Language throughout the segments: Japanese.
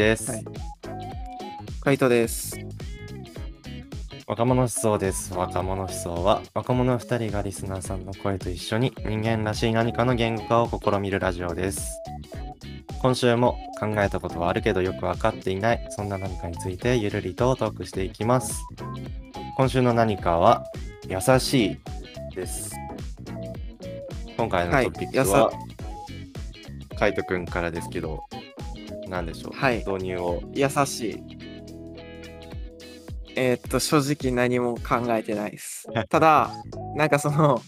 です、はいカイトです。若者思想です。若者思想は若者2人がリスナーさんの声と一緒に人間らしい何かの言語化を試みるラジオです。今週も考えたことはあるけどよくわかっていないそんな何かについてゆるりとトークしていきます。今週の何かは優しいです。今回のトピックは、はカイトくんからですけど、何でしょう、はい導入を。優しい。えーっと、正直何も考えてないです。ただ、なんかその、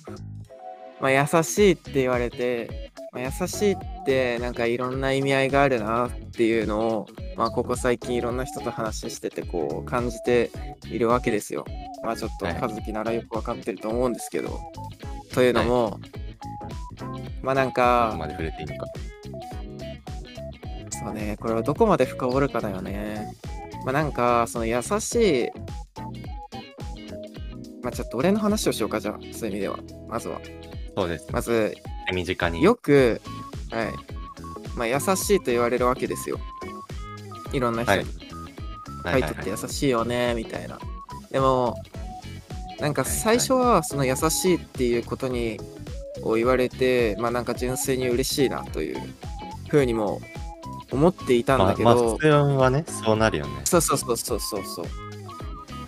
まあ、優しいって言われて、まあ、優しいってなんかいろんな意味合いがあるなっていうのを、まあ、ここ最近いろんな人と話しててこう感じているわけですよ。まあちょっとはい和樹ならよくわかってると思うんですけど。というのも、まあなんどかこ、まで触れていいのか。そうね、これはどこまで深掘るかだよね。まあなんか、その優しい、まあちょっと俺の話をしようか、じゃあ、そういう意味では。まずは。そうです。まず、手短に。よく、はい。まあ優しいと言われるわけですよ。いろんな人に。はいカイトって優しいよね、みたいな。でも、なんか最初はその優しいっていうことに、を言われて、まあなんか純粋に嬉しいなというふうにも思っていたんまあ、だけど、まあ普通はね、そうなるよね。そうそうそうそうそうそう。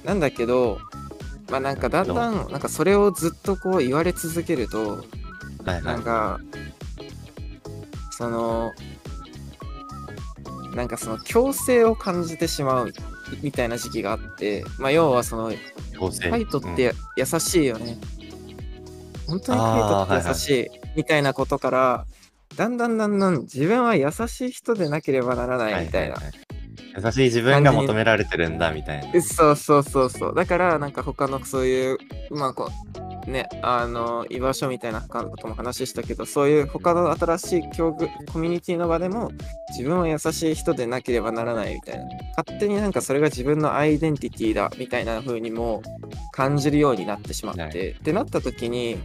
なんだけど、まあなんかだんだん、なんかそれをずっとこう言われ続けると、はいはないん。か、その、なんかその強制を感じてしまうみたいな時期があって、まあ要はその、カイトっうんて優しいよね。本当にカイトって優しいみたいなことから、だんだんだんだん自分は優しい人でなければならないみたいな。はははい。優しい自分が求められてるんだみたいな。えそうそうそうそう。だから、なんか他のそういう、まあこう、ね、あの、居場所みたいなことも話したけど、そういう他の新しい境遇コミュニティの場でも、自分は優しい人でなければならないみたいな。勝手になんかそれが自分のアイデンティティだみたいな風にも感じるようになってしまって、はいってなった時に、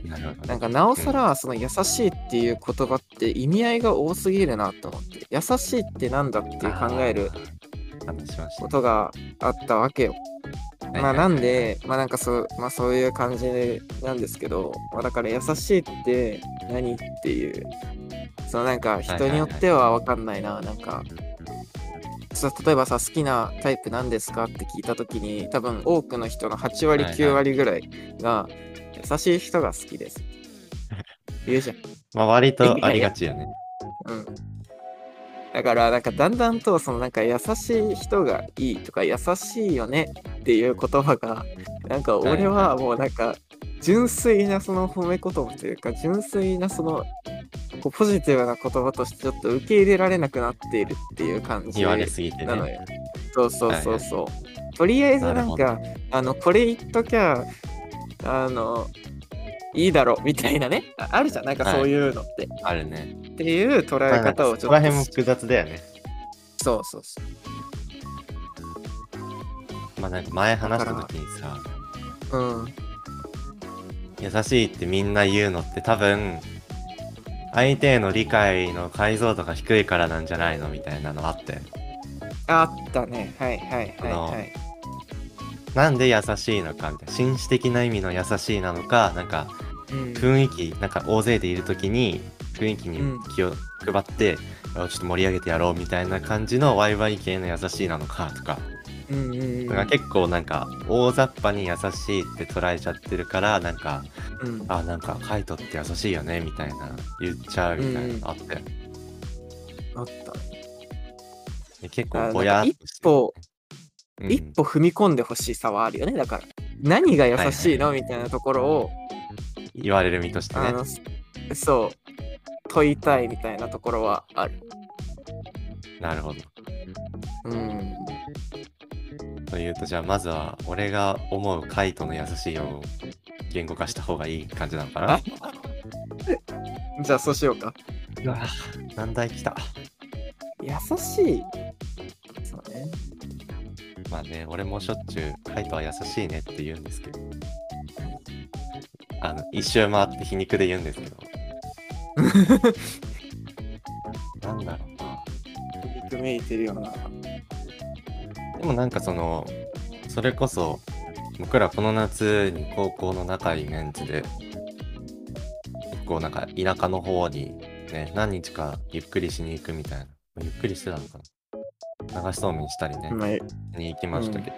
なんかなおさらその優しいっていう言葉って意味合いが多すぎるなと思って、優しいってなんだっていう考える。ことがあったわけよ。まあなんで、まあなんかそう、まあそういう感じなんですけど、まあだから優しいって何っていう、そのなんか人によってはわかんないな、なんか、例えばさ、好きなタイプ何ですかって聞いたときに、多分多くの人の8割、はいはい9割ぐらいが、優しい人が好きです。言うじゃん。まあ割とありがちよね。うん。だから、なんかだんだんと、そのなんか優しい人がいいとか、優しいよねっていう言葉が、なんか俺はもうなんか、純粋なその褒め言葉というか、純粋なその、こうポジティブな言葉としてちょっと受け入れられなくなっているっていう感じなすぎてね。のよ。そうそうそうそう。とりあえずなんか、あの、これ言っときゃ、あの、いいだろうみたいなね。ああるじゃん、なんかそういうのって。あるね。っていう捉え方をちょっとそこら辺も複雑だよね。そうそうそう。まあなんか前話した時にさ、うん。優しいってみんな言うのって多分、相手への理解の解像度が低いからなんじゃないのみたいなのあったよ。あったね。はいはいはいはい。なんで優しいのかみたいな。紳士的な意味の優しいなのか、なんかうん、雰囲気、なんか大勢でいる時に雰囲気にうん気を配って、あちょっと盛り上げてやろうみたいな感じのワイワイ系の優しいなのかとか。うんうんうん。だから結構なんか大雑把に優しいって捉えちゃってるから、なんか、うん、あ、なんかカイトって優しいよねみたいな言っちゃうみたいなのあったよ。あった。で結あ構ぼやっと一歩、うん一歩踏み込んでほしさはあるよね。だから、何が優しいの、みたいなところを、言われる身としてね。あの、そう、問いたいみたいなところはある。なるほど。うん。というと、じゃあまずは俺が思うカイトの優しいを言語化した方がいい感じなのかな？あ？じゃあそうしようか。うわ難題きた。優しい。そうね。まあね、俺もしょっちゅうカイトは優しいねって言うんですけど。あの、一周回って皮肉で言うんですけど。なんだろうな。く見えてるような。でもなんかその、それこそ、僕らこの夏に高校の仲いいメンツで、結構なんか田舎の方にね、何日かゆっくりしに行くみたいな。ゆっくりしてたのかな流しそうめんしたりね、まあ、に行きましたけど。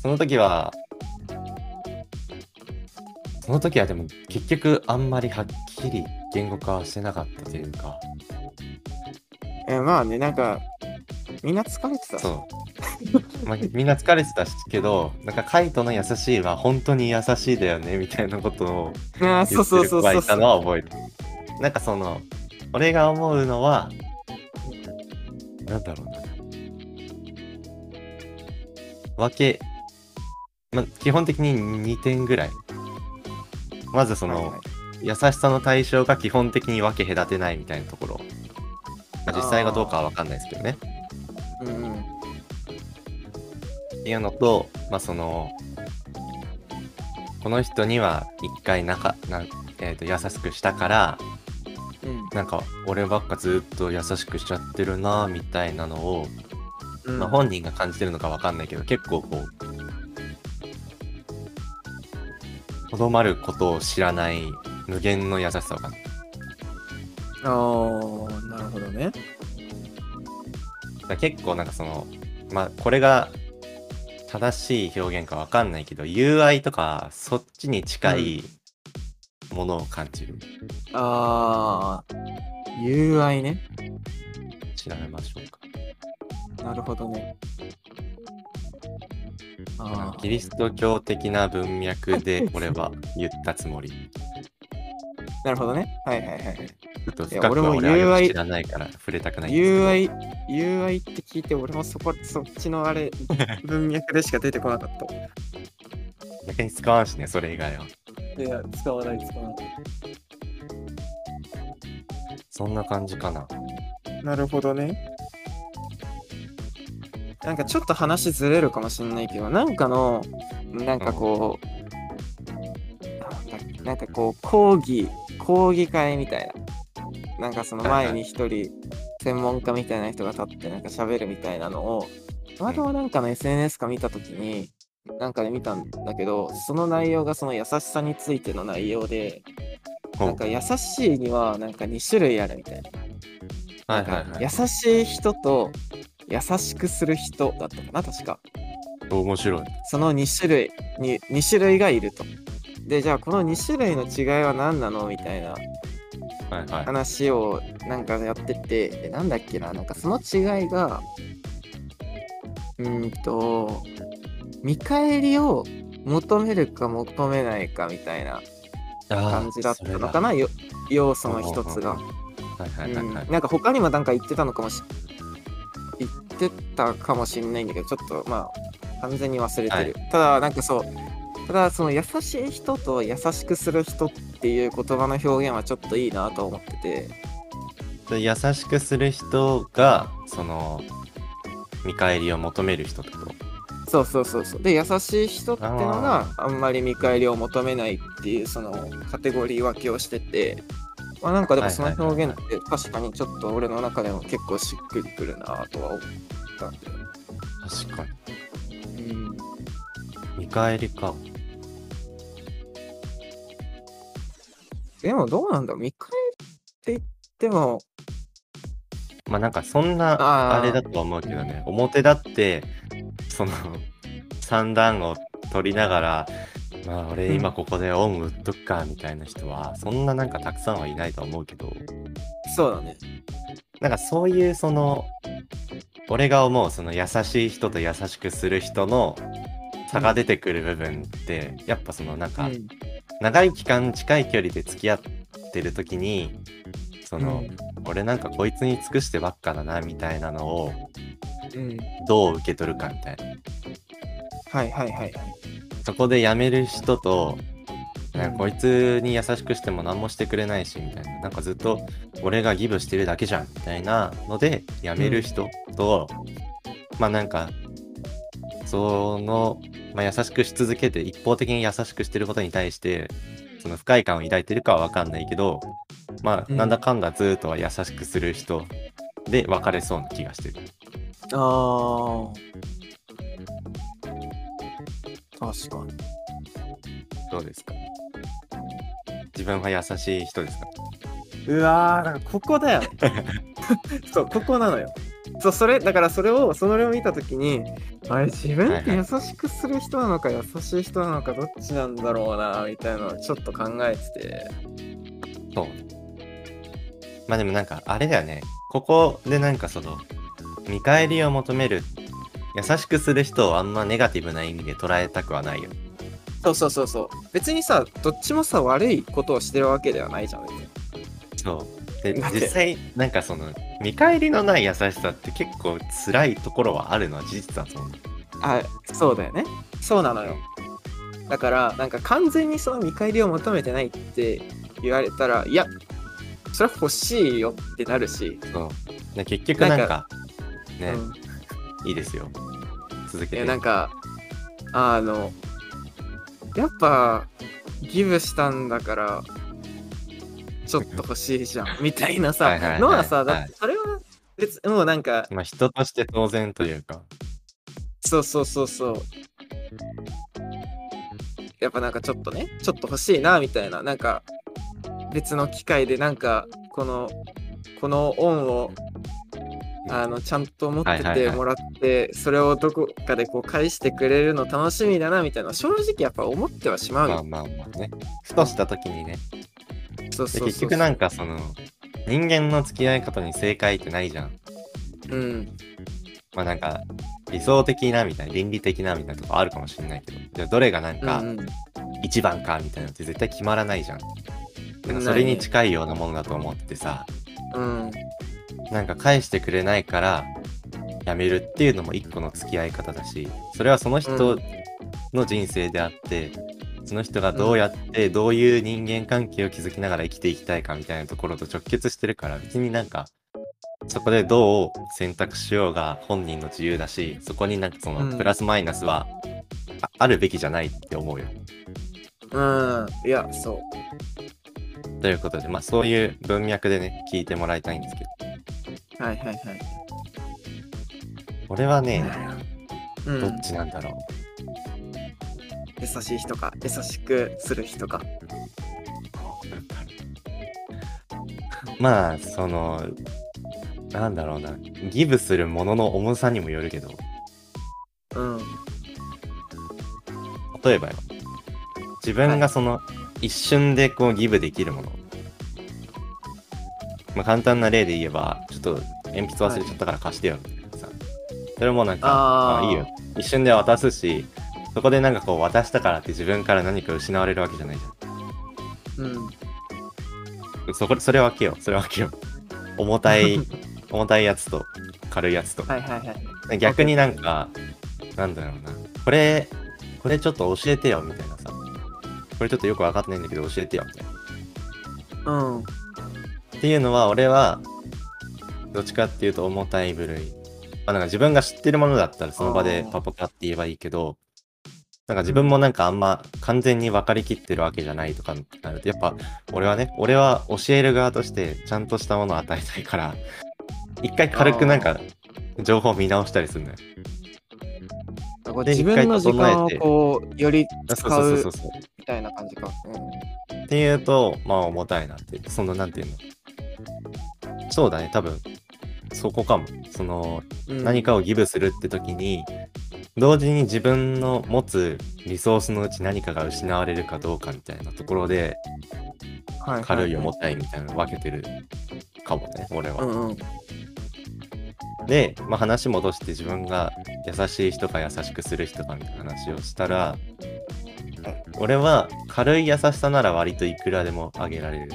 その時は、その時はでも結局あんまりはっきり言語化はしてなかったというか、えまあね、なんか、みんな疲れてた。そう。まあ、みんな疲れてたしけど、なんかカイトの優しいは本当に優しいだよねみたいなことをああ、そうそう言ってる子がそうそうそう。いたのは覚えてる。なんかその、俺が思うのは、なんだろうな。分け、まあ、基本的に2点ぐらい。まずその、はいはい優しさの対象が基本的に分け隔てないみたいなところ。まあ、実際がどうかは分かんないですけどね。うんうん。っていうのと、まあその、この人には一回仲なん、えー、と優しくしたから、うんなんか俺ばっかずっと優しくしちゃってるなみたいなのを、うんまあ、本人が感じてるのかわかんないけど結構こうどまることを知らない無限の優しさを感じああ、なるほどね。だ結構なんかそのまあこれが正しい表現かわかんないけど友愛とかそっちに近いものを感じる、ああ、友愛ね。調べましょうかなるほどね。あキリスト教的な文脈で 俺は言ったつもり。なるほどね。はいはいはいはい。ょっと深く俺もは俺は知らないから触れたくないんですけど友愛、友愛って聞いて、俺もそこ、そっちのあれ、文脈でしか出てこなかった。逆に使わんしね、それ以外は。いや、使わない、使わそんな感じかな。ない。なるほどね。なんかちょっと話ずれるかもしれないけど、なんかの、なんかこう、なんかこう、講義、講義会みたいな。なんかその前に一人、専門家みたいな人が立って、なんか喋るみたいなのを、たまたまなんかの SNS か見たときに、なんかで見たんだけど、その内容がその優しさについての内容で、なんか優しいにはなんか2種類あるみたいな。はいはいはい。優しい人と優しくする人だったかな、確か。面白い。その2種類に、2種類がいると。で、じゃあこの2種類の違いは何なのみたいな。話をなんかやってて、でなんだっけな、なんかその違いが、うーんと、見返りを求めるか求めないかみたいな感じだったのかな。要素の一つが。なんか他にもなんか言ってたのかもしてたかもしれないんだけどちょっとまあ完全に忘れてる、ただなんかそうただその優しい人と優しくする人っていう言葉の表現はちょっといいなと思ってて。で優しくする人が、その、見返りを求める人ってこと？そうそうそうそう。で優しい人ってのがあんまり見返りを求めないっていうそのカテゴリー分けをしててまあなんかでもその表現って確かにちょっと俺の中でも結構しっくりくるなとは思ったんで確かに。うん。見返りか。でもどうなんだ見返りって言っても、まあなんかそんなあれだとは思うけどね、表だって、その、三段を取りながら、まあ俺今ここでオン打っとくかみたいな人は、そんななんかたくさんはいないと思うけど、そうだね。なんかそういうその、俺が思うその優しい人と優しくする人の差が出てくる部分って、やっぱそのなんか、うん長い期間近い距離で付き合ってる時に、その、俺なんかこいつに尽くしてばっかだなみたいなのをうん。どう受け取るかみたいな。はいはいはいはい。そこで辞める人と、なんうんかこいつに優しくしても何もしてくれないしみたいな。なんかずっと俺がギブしてるだけじゃんみたいなので辞める人と、まあなんか、その、まあ、優しくし続けて一方的に優しくしてることに対して、その不快感を抱いてるかはわかんないけど、まあうんなんだかんだずっとは優しくする人で別れそうな気がしてる。ああ。確かに。どうですか？自分は優しい人ですか？うわー、だからここだよね。そう、ここなのよ。そう、それ、だからそれを、それを見たときに、あれ、自分って優しくする人なのか、優しい人なのか、どっちなんだろうな、みたいなのをちょっと考えてて。そう。まあでもなんか、あれだよね。ここでなんかその、見返りを求める、優しくする人をあんまネガティブな意味で捉えたくはないよ。そうそうそうそう。別にさ、どっちもさ、悪いことをしてるわけではないじゃん。そう。で実際なんかその見返りのない優しさって結構辛いところはあるのは事実だと思う。あ、そうだよね。そうなのよ。だから、なんか完全にその見返りを求めてないって言われたら、いや、それは欲しいよってなるし、そう。で結局なんかね、うんいいですよ。続けて。なんかあのやっぱギブしたんだからちょっと欲しいじゃん みたいなさはいはいはいのはさはいだってそれは別もうなんかまあ人として当然というか。そうそうそうそうやっぱなんかちょっとねちょっと欲しいなみたいななんか別の機会でなんかこのこの恩をあのちゃんと持ってはいはいはいてもらって、それをどこかでこう返してくれるの楽しみだなみたいな正直やっぱ思ってはしまうよ。まあまあまあね。ふとした時にね。そうそうそうで結局なんかその人間の付き合い方に正解ってないじゃん。うんまあなんか理想的なみたいな倫理的なみたいなとこあるかもしれないけどじゃあどれがなんかうんうん一番かみたいなのって絶対決まらないじゃん。なんかそれに近いようなものだと思っててさうんなんか返してくれないからやめるっていうのも一個の付き合い方だしそれはその人の人生であって、その人がどうやってどういう人間関係を築きながら生きていきたいかみたいなところと直結してるから別になんかそこでどう選択しようが本人の自由だしそこになんかそうん。のプラスマイナスはああるべきじゃないって思うよ。うん。いやそう。ということでまあそういう文脈でね聞いてもらいたいんですけどはいはいはい。俺はねうん。どっちなんだろう。優しい人か優しくする人か。まあそのなんだろうな。ギブするものの重さにもよるけど。うん。例えばよ。自分がその一瞬でこうギブできるもの、まあ、簡単な例で言えばちょっと鉛筆忘れちゃったから貸してよ。みたいなさ、それもなんかあー。あいいよ。一瞬で渡すしそこでなんかこう渡したからって自分から何か失われるわけじゃないじうん。ゃん。そこそれ分けよ。うそれ分けよ。う重たい 重たいやつと軽いやつと。はいはいはい。逆になんか、なんだろうな。これ、これちょっと教えてよ、みたいなさ。これちょっとよくわかってないんだけど教えてよ、みたいな。うんっていうのは、俺は、どっちかっていうと重たい部類。まあなんか自分が知ってるものだったらその場でパパパって言えばいいけど、なんか自分もなんかあんま完全に分かりきってるわけじゃないとかになると、やっぱ俺はね、俺は教える側としてちゃんとしたものを与えたいから、一回軽くなんか情報を見直したりするのよ。で自分の時間をこうよりあ使そうそうそううそう。みたいな感じか。っていうと、まあ重たいなって、そのなんていうの？そうだね、多分、そこかも。その、うん何かをギブするって時に、同時に自分の持つリソースのうち何かが失われるかどうかみたいなところで、はは軽い重たいみたいなの分けてるかもね、俺は。うんうんで、まあ、話戻して自分が優しい人か優しくする人かみたいな話をしたら、俺は軽い優しさなら割といくらでもあげられる。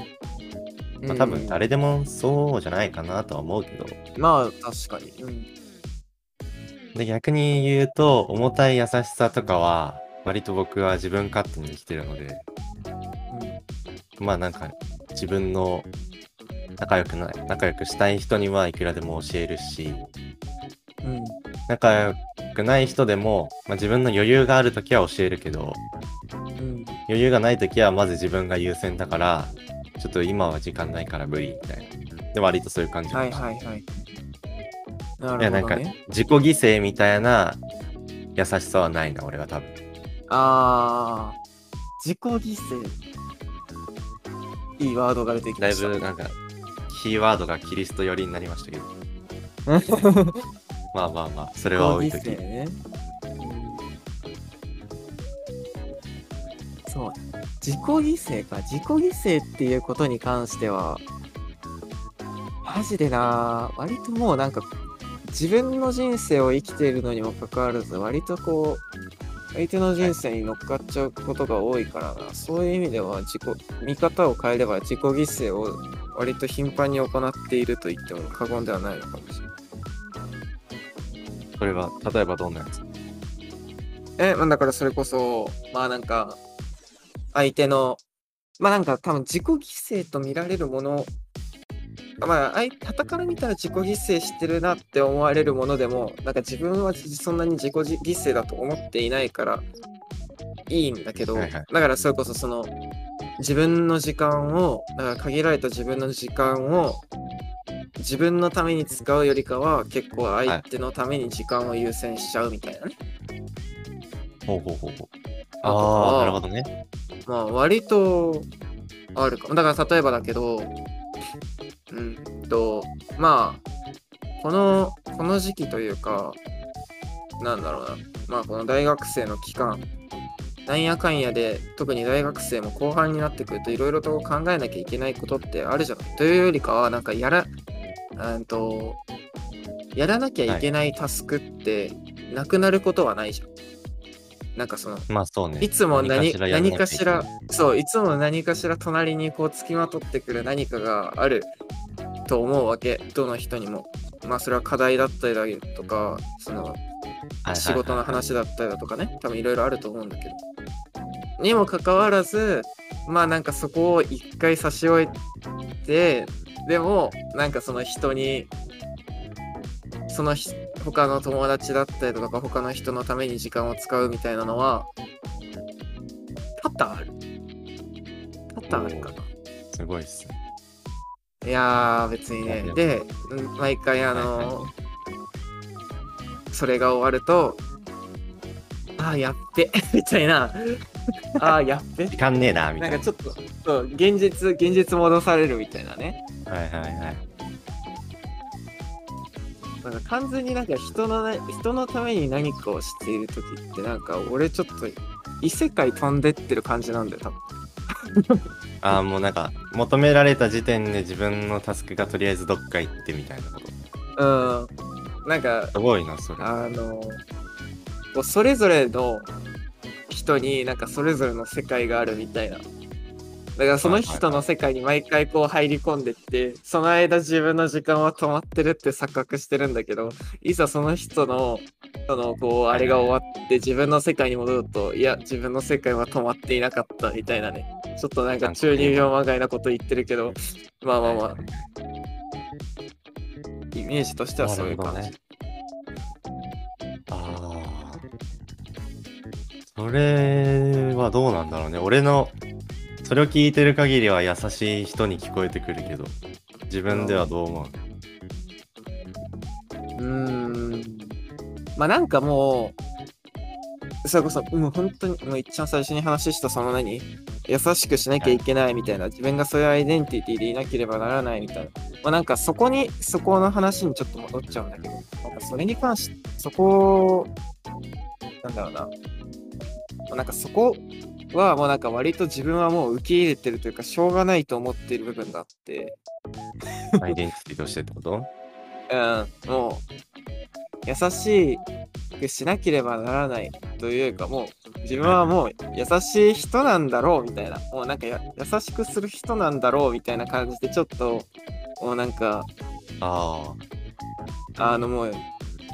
まあ、多分誰でもそうじゃないかなとは思うけど、まあ確かに。うん。で逆に言うと重たい優しさとかは割と僕は自分勝手に生きてるので。まあなんか自分の仲良くない仲良くしたい人にはいくらでも教えるし。うん。仲良くない人でも、まあ、自分の余裕がある時は教えるけど。うん。余裕がない時はまず自分が優先だからちょっと今は時間ないから無理みたいなで割とそういう感じはいはいはい。ないや、なんかるほどね。自己犠牲みたいな優しさはないな、俺は多分。あー、自己犠牲。いいワードが出てきだいました。ぶなんか、キーワードがキリスト寄りになりましたけど。まあまあまあ、それは置いとき。ね。自己犠牲か。自己犠牲っていうことに関しては、マジでな、割ともうなんか、自分の人生を生きているのにもかかわらず、割とこう、相手の人生に乗っかっちゃうことが多いからな、そういう意味では自己、見方を変えれば自己犠牲を割と頻繁に行っていると言っても過言ではないのかもしれない。それは、例えばどんなやつ？え、まあ、だからそれこそ、まあなんか、相手の、まあなんか多分自己犠牲と見られるもの、まあ、相方から見たら自己犠牲してるなって思われるものでも、なんか自分はそんなに自己犠牲だと思っていないからいいんだけど、はいはいだからそれこそその、自分の時間を、だから限られた自分の時間を、自分のために使うよりかは結構相手のために時間を優先しちゃうみたいなね。ほうほうほうほう。あとあなるほどね。まあ割とあるかも。だから例えばだけど、うんと、まあ、この、この時期というか、なんだろうな。まあこの大学生の期間、なんやかんやで、特に大学生も後半になってくるといろいろと考えなきゃいけないことってあるじゃん。というよりかは、なんかやら、うんと、やらなきゃいけないタスクってなくなることはないじゃん。なんかその、まあそうね。いつも何何かしらそう、いつも何かしら隣にこう付きまとってくる何かがあると思うわけ、どの人にも。まあそれは課題だったりだとか、その仕事の話だったりだとかね、多分いろいろあると思うんだけど。にもかかわらず、まあなんかそこを一回差し置いて、でもなんかその人に、そのひ他の友達だったりとか他の人のために時間を使うみたいなのは、多々ある。多々あるかな。すごいっすね。いやー、別にね。で、うん毎回あはいはいのそれが終わると、あー、やっべ、みたいな、あー、やっべ。時間ねえな、みたな。ないんかちょっと、そう、現実、現実戻されるみたいなね。はいはいはい。なんか完全になんか人のね、人のために何かをしている時って、なんか俺ちょっと異世界飛んでってる感じなんだよ、多分。ああ、もうなんか、求められた時点で自分のタスクがとりあえずどっか行ってみたいなこと。うん。なんか、すごいな、それ。あの、それぞれの人になんかそれぞれの世界があるみたいな。だからその人の世界に毎回こう入り込んでって、その間自分の時間は止まってるって錯覚してるんだけど、いざその人の、そのこう、あれが終わって自分の世界に戻ると、いや、自分の世界は止まっていなかったみたいなね。ちょっとなんか中二病まがいなこと言ってるけど、まあまあまあ、イメージとしてはそういう感じ。それはどうなんだろうね。俺の、それを聞いてる限りは優しい人に聞こえてくるけど、自分ではどう思う？うーん。まあなんかもう、それこそ、もう本当に、もう一番最初に話したその何優しくしなきゃいけないみたいな、自分がそういうアイデンティティでいなければならないみたいな。まあなんかそこに、そこの話にちょっと戻っちゃうんだけど、なんかそれに関して、そこ、なんだろうな。なんかそこはもうなんか割と自分はもう受け入れてるというか、しょうがないと思っている部分があって、アイデンティティとしてってこと？うん、もう、優しくしなければならないというか、もう、自分はもう優しい人なんだろうみたいな、もうなんかや優しくする人なんだろうみたいな感じで、ちょっと、もうなんか、ああのもう、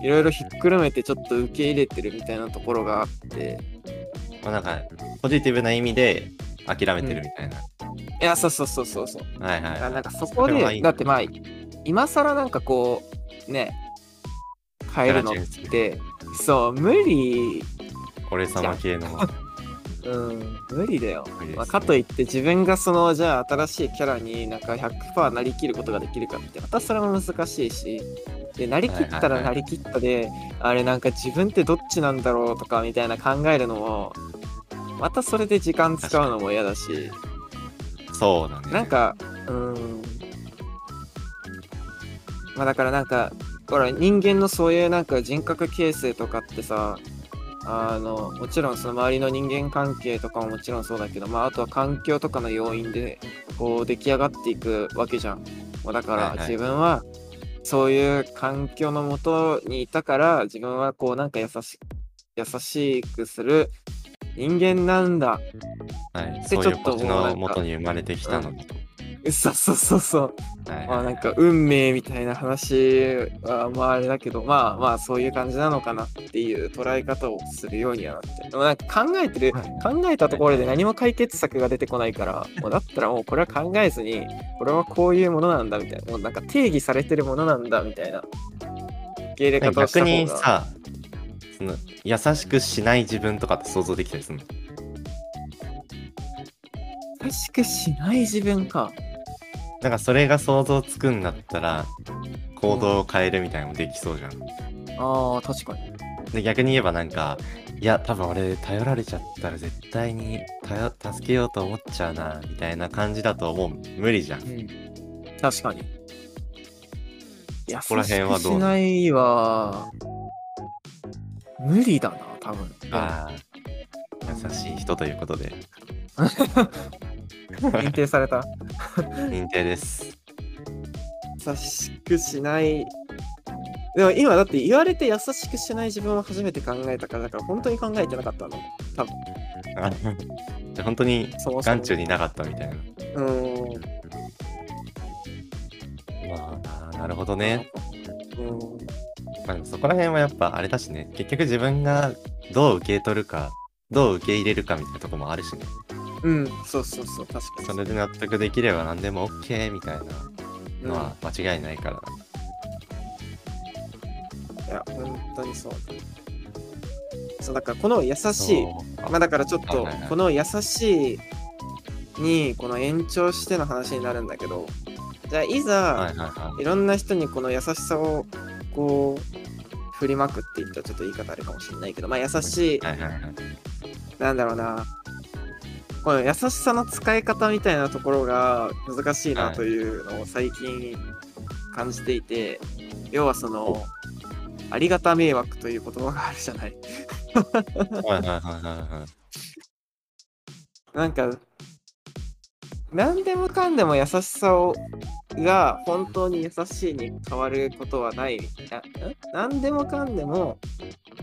いろいろひっくるめてちょっと受け入れてるみたいなところがあって、あ。まあなんか、ポジティブな意味で諦めてるみたいな。いや、そうそうそうそうそう。はいはいはい。あなんかそこで、いいだってまあ、今更なんかこう、ね、変えるのって、そう、無理俺様系の。うん、無理だよ。まあ、かといって自分がそのじゃあ新しいキャラになんか100%なりきることができるかってまたそれも難しいしでなりきったらなりきったで、あれなんか自分ってどっちなんだろうとかみたいな考えるのもまたそれで時間使うのも嫌だし。そうだね。なんかうーん。まあだからなんかほら人間のそういうなんか人格形成とかってさあのもちろんその周りの人間関係とかももちろんそうだけど、まあ、あとは環境とかの要因でこう出来上がっていくわけじゃん。もうだからはいはい自分はそういう環境のもとにいたから自分はこうなんか優し優しくする人間なんだ。はい、でちょっうなんか元に生まれてきたのに。そうそうそうそう。はいまあなんか運命みたいな話はまああれだけどまあまあそういう感じなのかなっていう捉え方をするようにはなって。でもなんか考えてる考えたところで何も解決策が出てこないからもうだったらもうこれは考えずにこれはこういうものなんだみたいなもうなんか定義されてるものなんだみたいな受け入れ方をした逆方が。にさ、その優しくしない自分とかって想像できたりするの？優しくしない自分かなんかそれが想像つくんだったら行動を変えるみたいなのもできそうじゃん。あー確かに。で逆に言えばなんかいや多分俺頼られちゃったら絶対に頼助けようと思っちゃうなみたいな感じだと思う。無理じゃん。うん。確かに。優こら辺はどうしないは無理だな多分。ああ優しい人ということで 認定された。認定です。優しくしない。でも今だって言われて優しくしない自分を初めて考えたからだから本当に考えてなかったの。多分。あじゃあ本当に眼中になかったみたいな。うーんまあなるほどね。うん。まあ、でもそこら辺はやっぱあれだしね。結局自分がどう受け取るかどう受け入れるかみたいなとこもあるしねうん。そうそうそう。確かに。それで納得できれば何でも OK みたいなうん。のは間違いないから、いや本当にそう。そうだからこの優しいまあだからちょっとこの優しいにこの延長しての話になるんだけどじゃあいざ、はいろんな人にこの優しさをこう振りまくって言ったらちょっと言い方あるかもしれないけどまあ優しい。なんだろうなこの優しさの使い方みたいなところが難しいなはいというのを最近感じていて、要はそのありがた迷惑という言葉があるじゃない。はいはいはいはいはいなんか何でもかんでも優しさをが本当に優しいに変わることはないな。何でもかんでも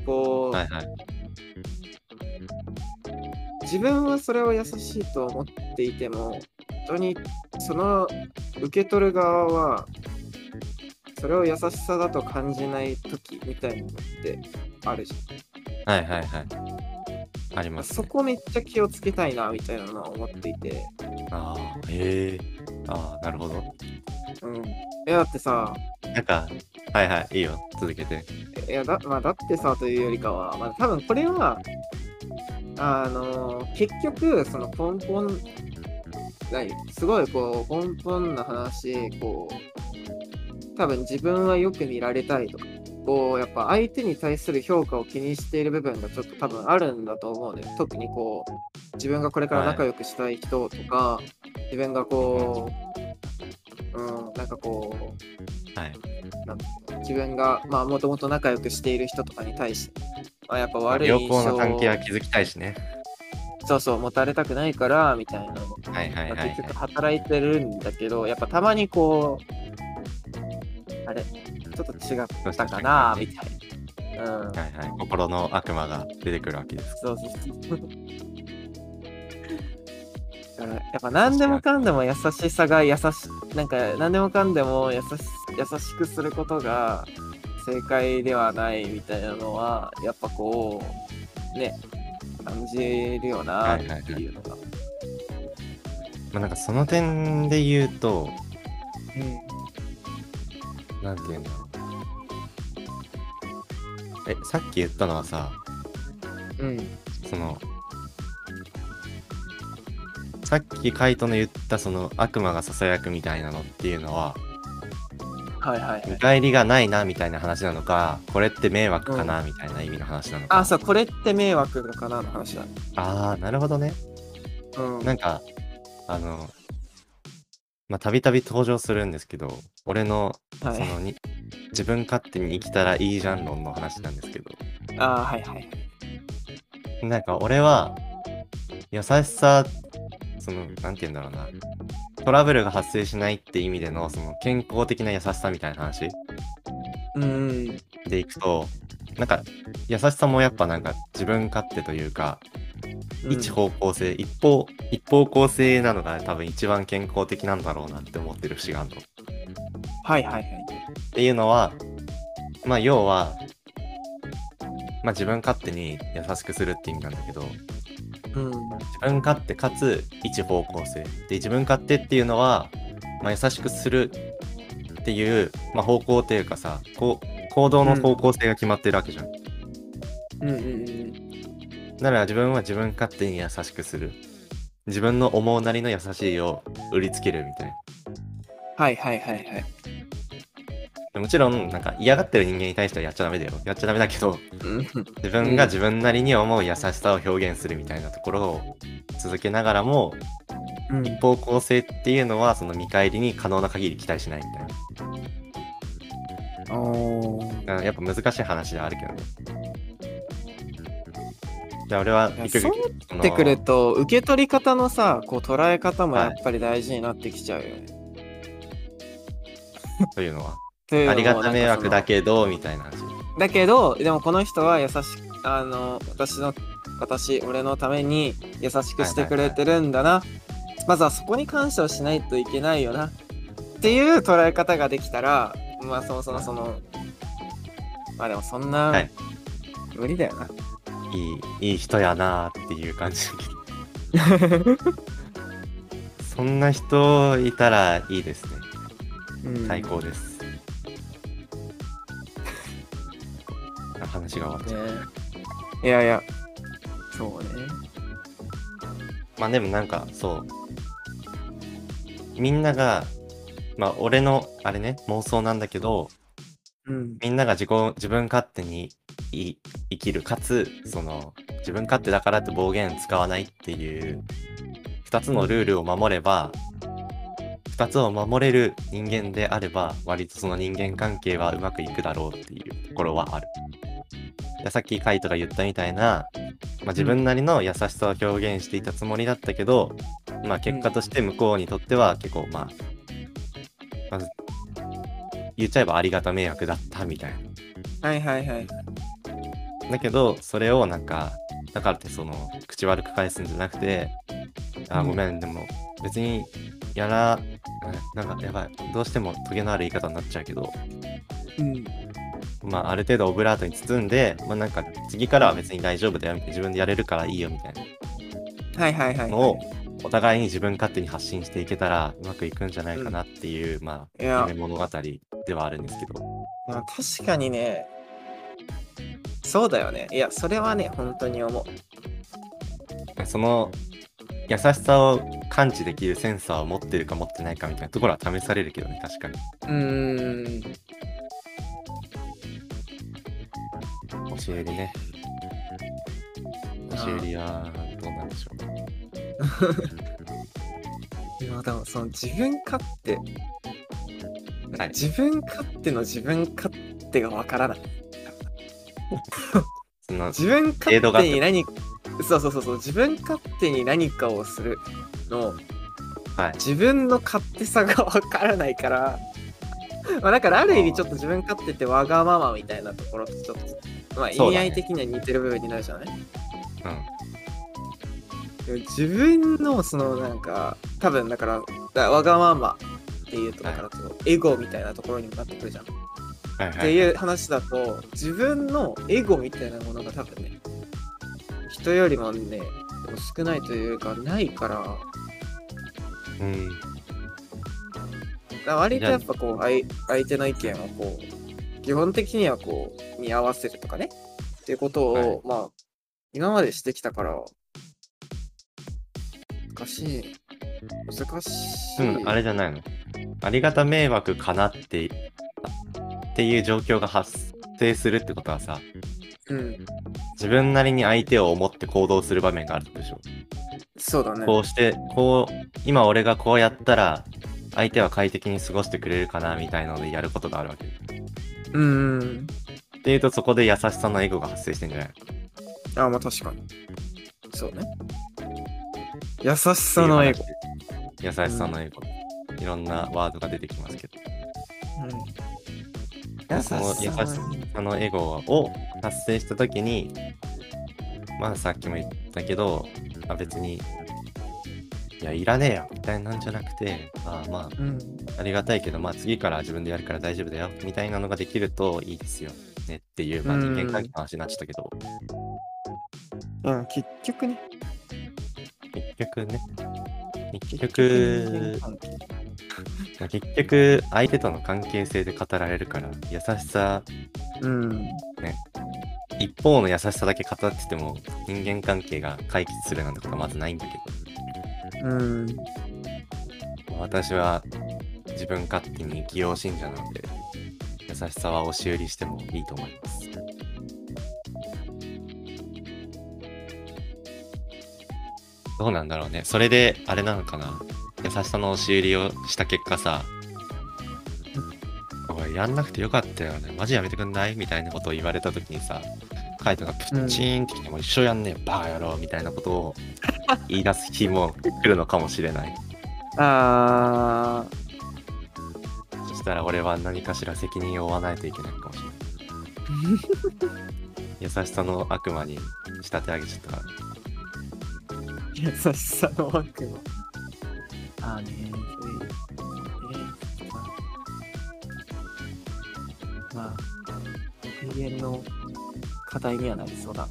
こう、はいはい自分はそれを優しいと思っていても本当にその受け取る側はそれを優しさだと感じない時みたいなのってあるじゃん。はいはいはいあります、そね、こめっちゃ気をつけたいなみたいなのは思っていて。ああへえああなるほどうん。え、だってさ、なんかはいはいいいよ続けていやだ,、まあ、だってさというよりかは、まあ、多分これは、あの結局、その根本、何？すごいこう、根本な話、こう、多分自分はよく見られたいとか、こう、やっぱ相手に対する評価を気にしている部分がちょっと多分あるんだと思うね。特にこう、自分がこれから仲良くしたい人とか、自分がこう、うん、なんかこう、はい。自分がまあもともと仲良くしている人とかに対して、まあ、やっぱ悪い良印象好な関係はを築きたいしね。そうそう持たれたくないからみたいなのはいはいはい、はい。が結局働いてるんだけどやっぱたまにこうあれちょっと違ったかなみたいな。うん、はいはい。心の悪魔が出てくるわけです。そうそうそう。だからやっぱ何でもかんでも優しさが優しなんか何でもかんでも優し優しくすることが正解ではないみたいなのはやっぱこうね感じるよなっていうのが。まあなんかその点で言うとなんていうんだろうえさっき言ったのはさうん。うん。そのさっきカイトの言ったその悪魔がささやくみたいなのっていうのははいはい、はい。見返りがないなみたいな話なのか、これって迷惑かなみたいな意味の話なのか。あ、そう、これって迷惑かなの話だ。あーなるほどね。うん。なんか、あの、まあ、たびたび登場するんですけど、俺の、はいそのに、自分勝手に生きたらいいじゃん論の話なんですけど、あーはいはい。なんか俺は、優しさ、その、なんて言うんだろうな、トラブルが発生しないって意味での、その、健康的な優しさみたいな話うん。でいくと、なんか、優しさもやっぱなんか自分勝手というか、うん一方向性、一方、一方向性なのが多分一番健康的なんだろうなって思ってる節があるの。っはいはいはい。ていうのは、まあ要は、まあ自分勝手に優しくするって意味なんだけど、うん。自分勝手かつ一方向性。で、自分勝手っていうのは、まあ優しくするっていう、まあ方向っていうかさ、こう、行動の方向性が決まってるわけじゃん。うんうんうん。なら自分は自分勝手に優しくする。自分の思うなりの優しいを売りつけるみたいな。はいはいはいはい。もちろん、なんか嫌がってる人間に対してはやっちゃダメだよ。やっちゃダメだけど、うん。自分が自分なりに思う優しさを表現するみたいなところを続けながらも、うん一方向性っていうのはその見返りに可能な限り期待しないみたいな。やっぱ難しい話ではあるけどね。じゃあ俺はそうそのってくると受け取り方のさこう捉え方もやっぱり大事になってきちゃうよね。というのは、というのもありがた迷惑だけど、みたいなだけどでもこの人は優しくあの私の私俺のために優しくしてくれてるんだな、まずはそこに感謝をしないといけないよなっていう捉え方ができたらまあそもそもそのまあでもそんな、はい無理だよな。いい、いい人やなーっていう感じ。そんな人いたらいいですね。うん最高です。話が終わっちゃう。ねいやいやそうね。まあでもなんかそう。みんなが、まあ俺のあれね、妄想なんだけど、うんみんなが自己自分勝手にい生きるかつその自分勝手だからって暴言使わないっていう2つのルールを守れば2つを守れる人間であれば割とその人間関係はうまくいくだろうっていうところはある。でさっきカイトが言ったみたいな、まあ、自分なりの優しさを表現していたつもりだったけど、まあ結果として向こうにとっては結構まあ、まず言っちゃえばありがた迷惑だったみたいな。はいはいはい。だけど、それをなんか、だからってその、口悪く返すんじゃなくて、あ、うんごめん、でも、別に、やら、なんか、やばい、どうしてもトゲのある言い方になっちゃうけど、うんまあ、ある程度オブラートに包んで、まあなんか、次からは別に大丈夫だよ、みたいな自分でやれるからいいよ、みたいはいはいはい。なのを、お互いに自分勝手に発信していけたら、うまくいくんじゃないかなっていう、まあ、いや夢物語ではあるんですけど、まあ、確かにね、そうだよね。いや、それはね、本当に思う。その優しさを感知できるセンサーを持ってるか持ってないかみたいなところは試されるけどね、確かに。うーん。教えりね。教えりはどうなんでしょう。いや、でも、その自分勝手、はい自分勝手の自分勝手がわからない。自分勝手に何そうそうそうそう、自分勝手に何かをするの、はい。自分の勝手さがわからないから、まあだからある意味ちょっと自分勝手ってわがままみたいなところとちょっと、まあ意そうだね味合い的には似てる部分になるじゃない？うん。でも自分のそのなんか多分だからだからわがままっていうとだからエゴみたいなところにもなってくるじゃん。はいはい。っていう話だと自分のエゴみたいなものが多分ね人よりもね少ないというかないからうん。だから割とやっぱこう相相手の意見をこう基本的にはこう見合わせるとかねっていうことを、はいまあ今までしてきたから難しい難しい、うん、あれじゃないの。ありがた迷惑かなってっていう状況が発生するってことはさ、うん。自分なりに相手を思って行動する場面があるでしょ。そうだね。こうして、こう、今俺がこうやったら、相手は快適に過ごしてくれるかなみたいなのでやることがあるわけ。っうん。ていうと、そこで優しさのエゴが発生してんじゃない？あ、まあ確かに。そうね。優しさのエゴ。優しさのエゴ。いろんなワードが出てきますけど。うん。その優しさのエゴを達成したときに、まあさっきも言ったけど、まあ、別に、いや、いらねえよみたいなんじゃなくて、ああまうん。あ、ありがたいけど、まあ次から自分でやるから大丈夫だよみたいなのができるといいですよねっていう、まあうん人間関係の話になっちゃったけど、うん、結局ね。結局ね、結人局結局相手との関係性で語られるから、優しさ、うん。一方の優しさだけ語ってても人間関係が解決するなんてことはまずないんだけうん。私は自分勝手に器用信者なので、優しさは押し売りしてもいいと思います。どうなんだろうね。それで、あれなのかな。優しさの押し売りをした結果さ、おい、やんなくてよかったよね。マジやめてくんない？みたいなことを言われたときにさ、カイトがプッチーンってきても一緒やんねえよ、バカ野郎みたいなことを言い出す日も来るのかもしれない。あそしたら俺は何かしら責任を負わないといけないかもしれない。優しさの悪魔に仕立て上げちゃったから。ー、優しさの悪魔。あーねそれ、えー、まあ、まあ、永遠の課題にはなりそうだ。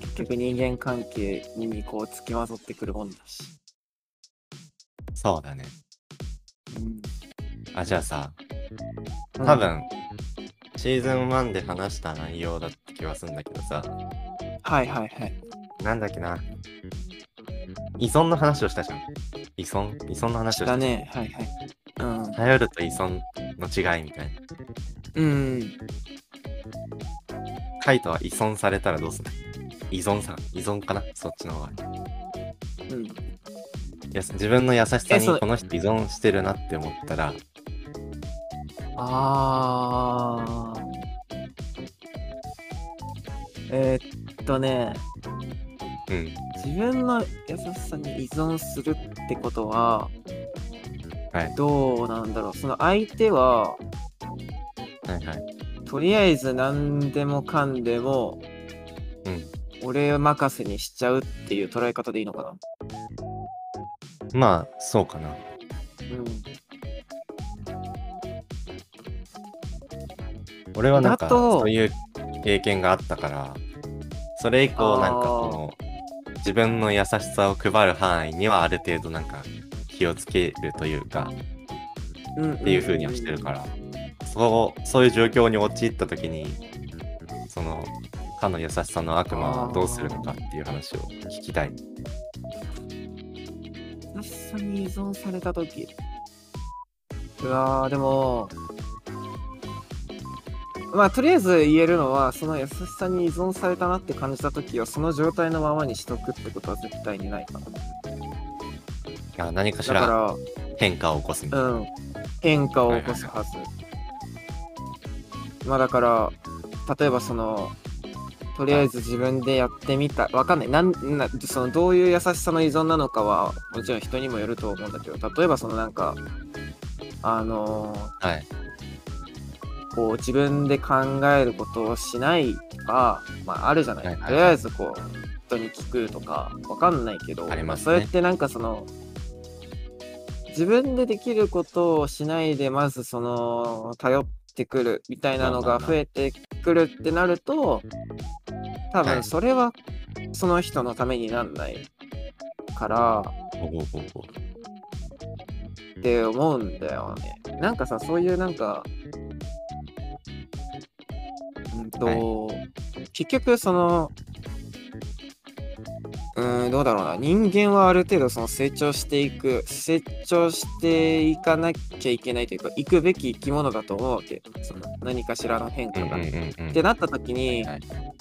結局人間関係にこう付きまとってくるもんだし。そうだね。うん。あ、じゃあさ、多分、シーズン1で話した内容だった気はするんだけどさ、はいはいはい。なんだっけな。依存の話をしたじゃん。依存？依存の話をしただね、はいはい。うん。頼ると依存の違いみたいな。うん。カイトは依存されたらどうする依存さん。依存かな？そっちの方が。うん。自分の優しさにこの人依存してるなって思ったら、あー。えーっとね、うん。自分の優しさに依存するってことは、はいどうなんだろう。その相手は、はいはい。とりあえず何でもかんでも、うん。俺任せにしちゃうっていう捉え方でいいのかまあ、そうかな。な。うん。俺はなんか、そういう経験があったから、それ以降、なんかこの、自分の優しさを配る範囲にはある程度なんか気をつけるというか、うん、っていう風にはしてるから、そう、そういう状況に陥った時に、その、かの優しさの悪魔はどうするのかっていう話を聞きたい。優しさに依存されたとき。うわー、でも、まあ、とりあえず言えるのは、その優しさに依存されたなって感じたときは、その状態のままにしとくってことは絶対にないかな。あ何かしら変化を起こすみたいな。うん、変化を起こすはず。まあだから、例えばその、とりあえず自分でやってみた、わかんないなんな、そのどういう優しさの依存なのかは、もちろん人にもよると思うんだけど、例えばそのなんか、あのーはい。こう自分で考えることをしないとか、まああるじゃない。はいはいはいとりあえずこう、人に聞くとか、わかんないけど、ありますねそうやってなんかその、自分でできることをしないで、まずその、頼ってくるみたいなのが増えてくるってなると、多はい。分それはその人のためになんないから。って思うんだよね。なんかさ、そういうなんか、うんと、結局その、うーん、どうだろうな。人間はある程度その成長していく、成長していかなきゃいけないというか、行くべき生き物だと思うわけ。その何かしらの変化が。ってなった時に、はい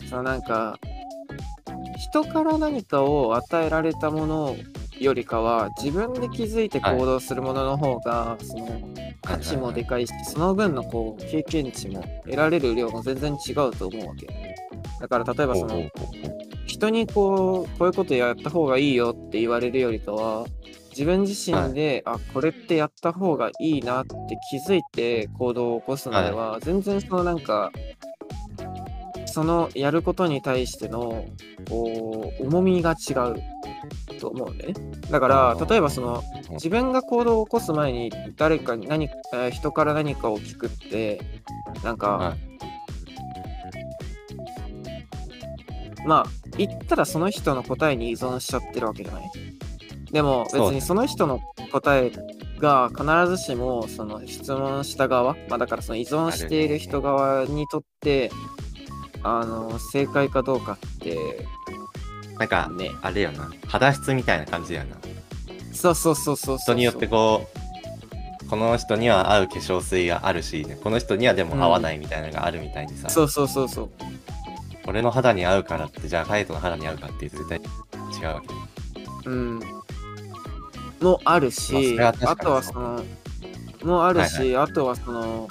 そのなんか人から何かを与えられたものよりかは自分で気づいて行動するものの方が、その価値もでかいし、その分のこう経験値も得られる量も全然違うと思うわけ。だから例えばその人にこうこういうことやった方がいいよって言われるよりかは自分自身で、あこれってやった方がいいなって気づいて行動を起こすのでは、全然そのなんかそのやることに対してのこう重みが違うと思うね。だから例えばそのうん。自分が行動を起こす前に誰かに何、えー人から何かを聞くってなんか、まあ言ったらその人の答えに依存しちゃってるわけじゃない。でも別にその人の答えが必ずしもその質問した側、まあ、だからその依存している人側にとってあの正解かどうかってなんか、ね。あれよな。肌質みたいな感じだよな。そうそうそうそうそう人によってこう、この人には合う化粧水があるし、この人にはでも合わないみたいなのがあるみたいにさ、そうそうそうそう俺の肌に合うからって、じゃあカイトの肌に合うかって絶対違うわけ。うん。もあるし、まああとはそのもあるし、あとはその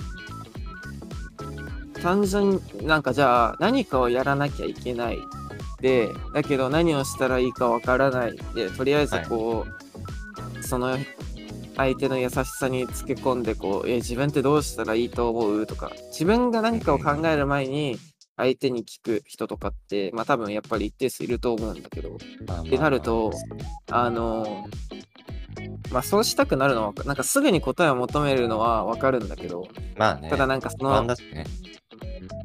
単純になんかじゃあ何かをやらなきゃいけないでだけど何をしたらいいかわからないでとりあえずこう、その相手の優しさにつけ込んでこうえ自分ってどうしたらいいと思う？とか自分が何かを考える前に相手に聞く人とかってまあ多分やっぱり一定数いると思うんだけどってなるとあのまあそうしたくなるのはなんかすぐに答えを求めるのはわかるんだけどまあね、ただなんかそのね。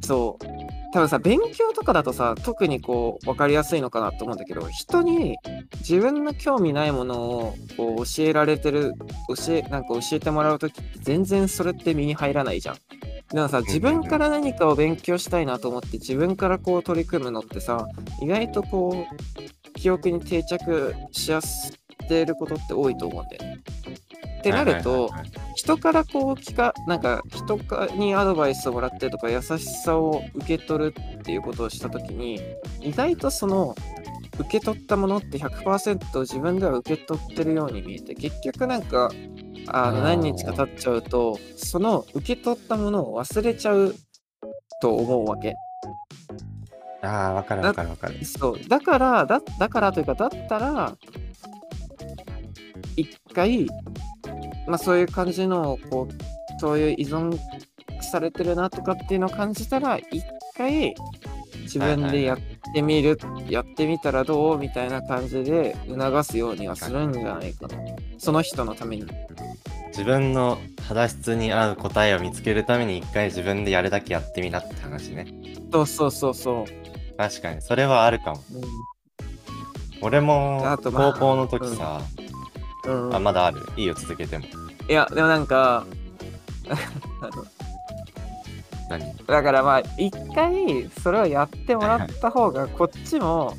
そう多分さ勉強とかだとさ特にこう分かりやすいのかなと思うんだけど人に自分の興味ないものをこう教えられてる教えなんか教えてもらう時って全然それって身に入らないじゃん。でもさ自分から何かを勉強したいなと思って自分からこう取り組むのってさ意外とこう記憶に定着しやすてることって多いと思うんだよね。ってなると、人からこう聞かなんか人かにアドバイスをもらってとか優しさを受け取るっていうことをした時に意外とその受け取ったものって100%自分では受け取ってるように見えて結局なんかあの何日か経っちゃうとその受け取ったものを忘れちゃうと思うわけ。ああ、わかるわかるわかる。そうだからだだからというかだったら一回まあそういう感じのこうそういう依存されてるなとかっていうのを感じたら一回自分でやってみる、やってみたらどうみたいな感じで促すようにはするんじゃないかな。その人のために。自分の肌質に合う答えを見つけるために一回自分でやるだけやってみなって話ね。そうそうそうそ確かに、それはあるかも。う俺も高校の時さ、うん、うん。あ、まだある。いいよ、続けても。いやでもなんかあの何？だからまあ一回それをやってもらった方がこっちも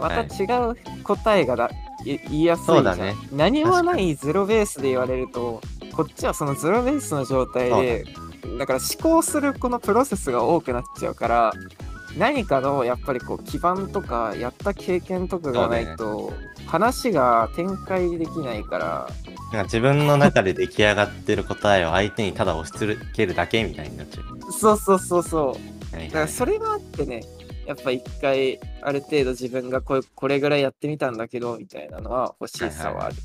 また違う答えがだい言いやすいじゃん。そうだね。何もないゼロベースで言われるとこっちはそのゼロベースの状態でだから思考するこのプロセスが多くなっちゃうから何かのやっぱりこう基盤とかやった経験とかがないと話が展開できないからなんか自分の中で出来上がってる答えを相手にただ押し付けるだけみたいになっちゃう。そうそうそうそうはいはいだからそれがあってね、やっぱ一回ある程度自分がこれこれぐらいやってみたんだけどみたいなのは欲しさはある。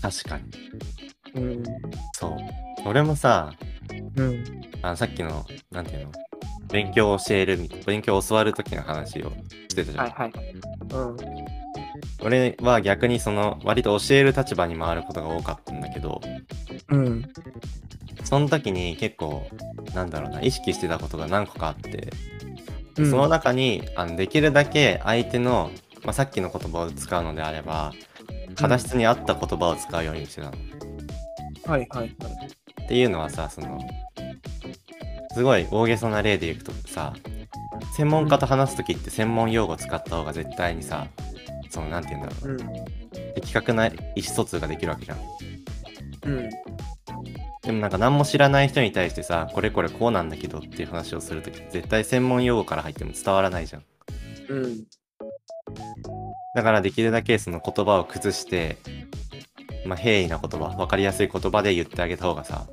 確かに。うん。そう。俺もさ、うん。あのさっきの、なんていうの？勉強を教える勉強を教わる時の話をしてたじゃん。はいはい。うん。俺は逆にその、割と教える立場に回ることが多かったんだけど、うん。その時に結構、なんだろうな、意識してたことが何個かあって、うんその中にあのできるだけ相手の、まあ、さっきの言葉を使うのであれば、肌質に合った言葉を使うようにしてたの。はいはいはい。っていうのはさ、その、すごい大げさな例でいくとさ、専門家と話すときって専門用語使った方が絶対にさ、その、なんて言うんだろう。うん。的確な意思疎通ができるわけじゃん。うん。でもなんか何も知らない人に対してさ、これこれこうなんだけどっていう話をするとき、絶対専門用語から入っても伝わらないじゃん。うん。だからできるだけその言葉を崩して、まあ、平易な言葉、わかりやすい言葉で言ってあげた方がさ、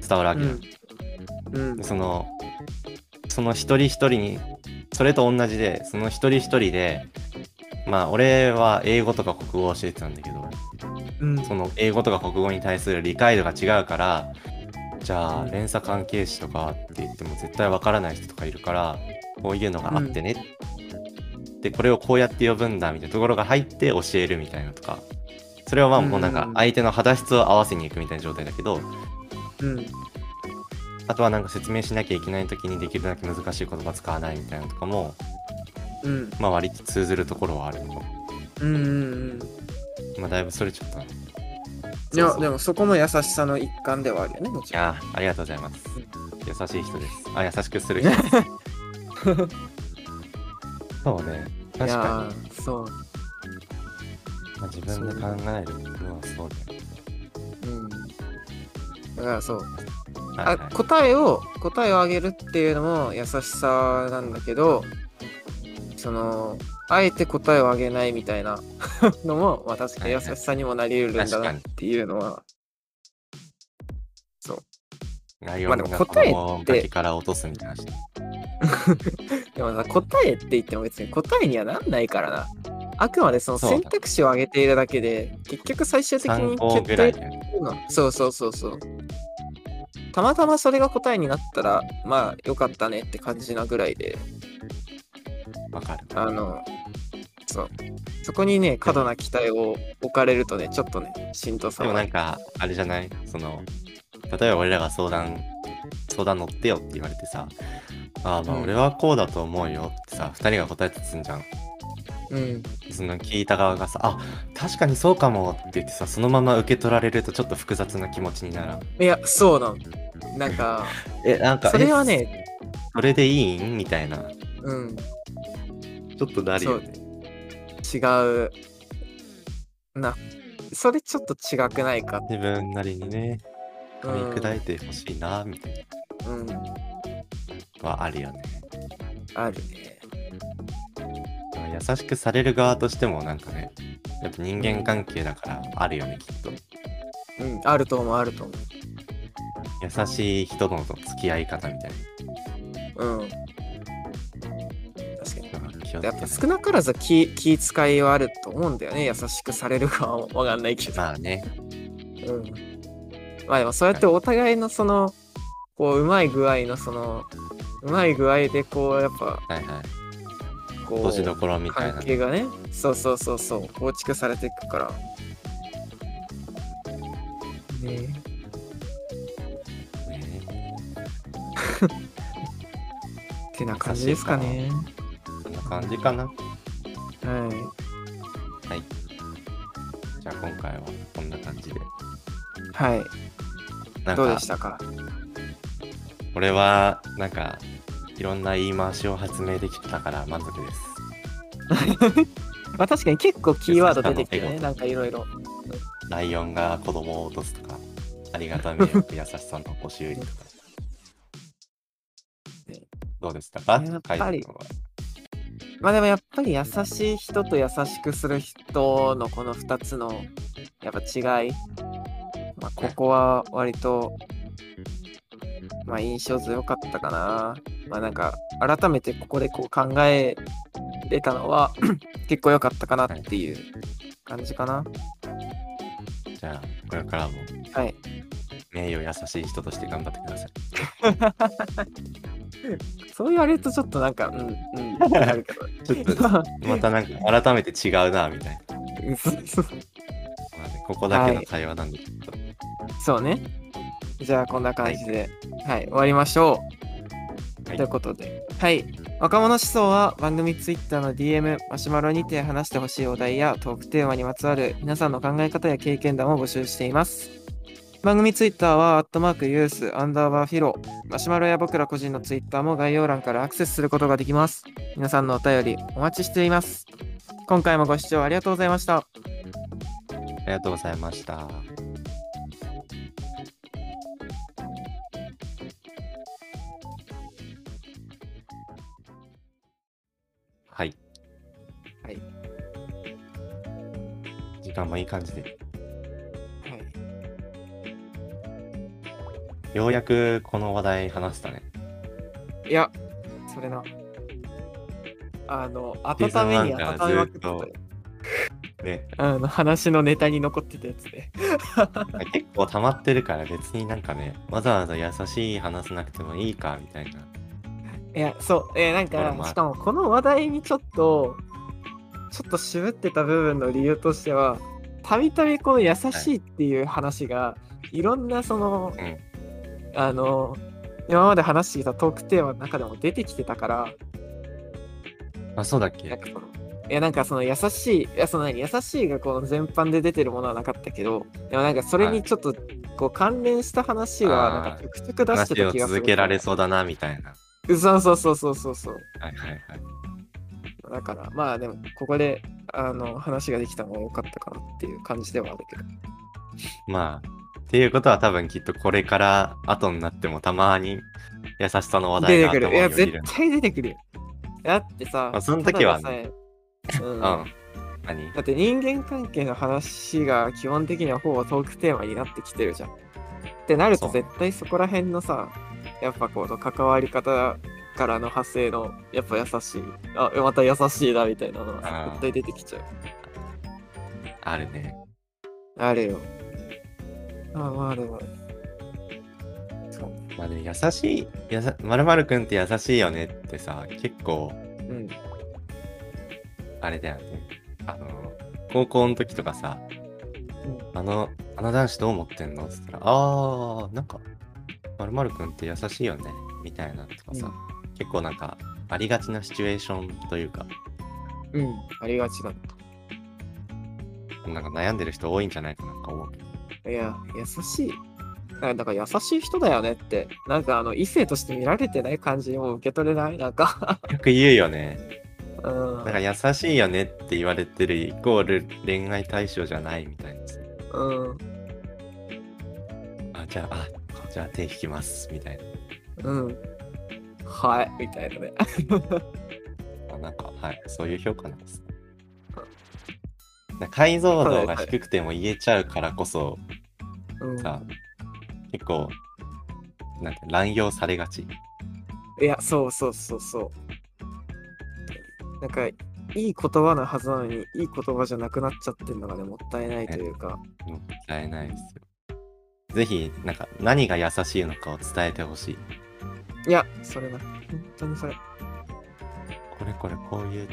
伝わるわけじゃん。うん。でその、その一人一人に、それと同じで、その一人一人で、まあ俺は英語とか国語を教えてたんだけど、うん。その英語とか国語に対する理解度が違うから、じゃあうん連鎖関係詞とかって言っても絶対わからない人とかいるから、こういうのがあってね。で、これをこうやって呼ぶんだみたいなところが入って教えるみたいなとか、それはまあもうなんかうん相手の肌質を合わせに行くみたいな状態だけど、うん。あとはなんか説明しなきゃいけない時にできるだけ難しい言葉使わないみたいなのとかも、うん。まあ割と通ずるところはあるの。うん。うん。まあだいぶそれちょっとな。いや、でもそこも優しさの一環ではあるよね、もちろん。いやーありがとうございます。優しい人です。あ、優しくする人です。そうね。確かいやーそう。に、まあ、自分で考えるのはそうだよね。うん。だからそう。はいあはい答えを答えをあげるっていうのも優しさなんだけどそのあえて答えをあげないみたいな のも、まあ、確かに優しさにもなり得るんだなっていうのは、ライオンまあでもが答えって。から落とすみたいな話。でもさ答えって言っても別に答えにはなんないからな。あくまでその選択肢を上げているだけで結局最終的に決定そうそうそうそう。たまたまそれが答えになったらまあよかったねって感じなぐらいでわかる。あの、そう。そこにね、過度な期待を置かれるとね、ちょっとね、しんどさでもはなんか、あれじゃない？その、例えば俺らが相談、相談乗ってよって言われてさ、ああ、まあうん俺はこうだと思うよってさ、二人が答えてつんじゃん。うん。その聞いた側がさ、あ、確かにそうかもって言ってさ、そのまま受け取られるとちょっと複雑な気持ちにならん？いや、そうなの。なんか、え、なんか、それはえ、ね、それでいいん？みたいな。うん、ちょっとなるよね。違う。な、それちょっと違くないか。自分なりにね、うん噛み砕いてほしいな、みたいうん、な。はあるよね。あるね。まあ優しくされる側としてもなんかね、やっぱ人間関係だからあるよね、きっと。うん、あると思う、あると思優しい人との付き合い方みたいう。うん。やっぱ少なからず気気遣いはあると思うんだよね。優しくされるかはわかんないけど。まあね、うん。まあでもそうやってお互いのその、こう、うまい具合のその、うまい具合でこう、やっぱ、はいはい。こ落としどう、ころみたいな関。係がね、そうそうそうそう、構築されていくから。ねね ってな感じですかね。感じかな。はじゃあ今回はこんな感じで。い。はい。なんかどうでし、たか？俺はなんか、いろんな言い回しを発明できたから満足です。まあ確かに結構キーワード出てきてね、なんかいろいろ。ライオンが子供を落とすとか、ありがたみや優しさの押し売りとか ね。どうでしたか？まあでもやっぱり優しい人と優しくする人のこの2つのやっぱ違い。まあここは割と、まあ印象強かったかな。まあなんか改めてここでこう考えれたのは 結構良かったかなっていう感じかな。じゃあ、これからもはい。名誉優しい人として頑張ってください。そう言われるとちょっとなんか、うん、うん、なるけど。ちょっと、またなんか改めて違うな、みたいな。まあね、ここだけの会話なんで、ちょっと。そうね。じゃあこんな感じで、はい、終わりましょう。はいということで、はい。若者思想は番組ツイッターの DM、マシュマロにて話してほしいお題やトークテーマにまつわる皆さんの考え方や経験談を募集しています。番組ツイッターは、アットマークユース、アンダーバーフィロ、マシュマロや僕ら個人のツイッターも概要欄からアクセスすることができます。皆さんのお便りお待ちしています。今回もご視聴ありがとうございました。ありがとうございました。時間もいい感じで。はい。ようやくこの話題話したね。いや、それな。あの、温めに温めまくってたよ。ね、あの、話のネタに残ってたやつで。結構溜まってるから別になんかね、わざわざ優しい話さなくてもいいかみたいな。いや、そう、えーなんか、しかもこの話題にちょっと、ちょっと渋ってた部分の理由としては、たびたびこの優しいっていう話が、い、ろんなその、うんあの、今まで話してきたトークテーマの中でも出てきてたから、あ、そうだっけ？いやなんかその優しい、いやその何優しいがこの全般で出てるものはなかったけど、でもなんかそれにちょっとこう関連した話がなんかちょくちょく出してた気がする。続けられそうだなみたいな。そうそうそうそうそうそう。はいはいはい。だからまあでもここであの話ができたのは良かったかなっていう感じではあるけど。まあ、っていうことは多分きっとこれから後になってもたまに優しさの話題が出てくる。いや絶対出てくるよ。だってさ、まあその時はねうんうん。何？だって人間関係の話が基本的にはほぼトークテーマになってきてるじゃん。ってなると絶対そこら辺のさ、やっぱこの関わり方からの派生のやっぱ優しい、あ、また優しいなみたいなのあーは絶対出てきちゃう。あるね。あるよ。あまあでも。そう。まあでも優しい、やさまるまるくんって優しいよねってさ、結構うん。あれだよね。あの、高校の時とかさ、あの、あの男子どう思ってんのって言ったら、あー、なんか、まるくんって優しいよね、みたいなとかさ、結構なんか、ありがちなシチュエーションというか、うん。うん。ありがちだ。なんか悩んでる人多いんじゃないかなと思うけど。いや、優しい。あだから優しい人だよねって、なんかあの異性として見られてない感じにも受け取れない？なんか、よく言うよね。うん。なんか優しいよねって言われてるイコール恋愛対象じゃないみたいなさ。うん。あ、じゃあ、あ、じゃあ手引きます、みたいうん。はい、みたいなね。な。あなんか、はい、そういう評価なんです解像度が低くても言えちゃうからこそ、うん、さ、結構、なんて乱用されがち。いや、そうそうそうそう。なんか、いい言葉のはずなのに、いい言葉じゃなくなっちゃってるのがね、もったいないというか。もったいないですよ。ぜひ、なんか、何が優しいのかを伝えてほしい。いや、それな。本当にそれ。これこれこういう。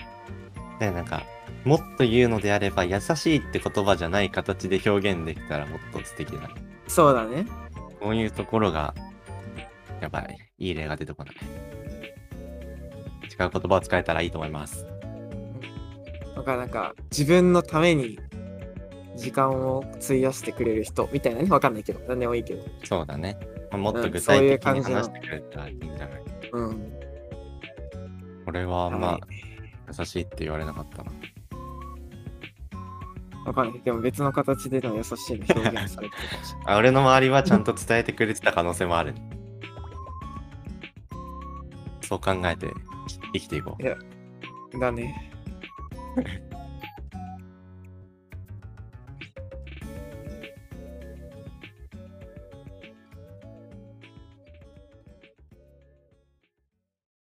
で、なんか、もっと言うのであれば、優しいって言葉じゃない形で表現できたらもっと素敵だ。そうだね。こういうところが、やばい。いい例が出てこない。違う言葉を使えたらいいと思います。だからなんか、自分のために時間を費やしてくれる人みたいなね、わかんないけど、なんでもいいけど。そうだね。まあもっと具体的に話してくれたらいいんじゃない？うん。これは、まはいあ、優しいって言われなかったな。わかんない。でも別の形での優しいの表現されてるかもしれない。あ俺の周りはちゃんと伝えてくれてた可能性もある。そう考えて生きていこう。だね。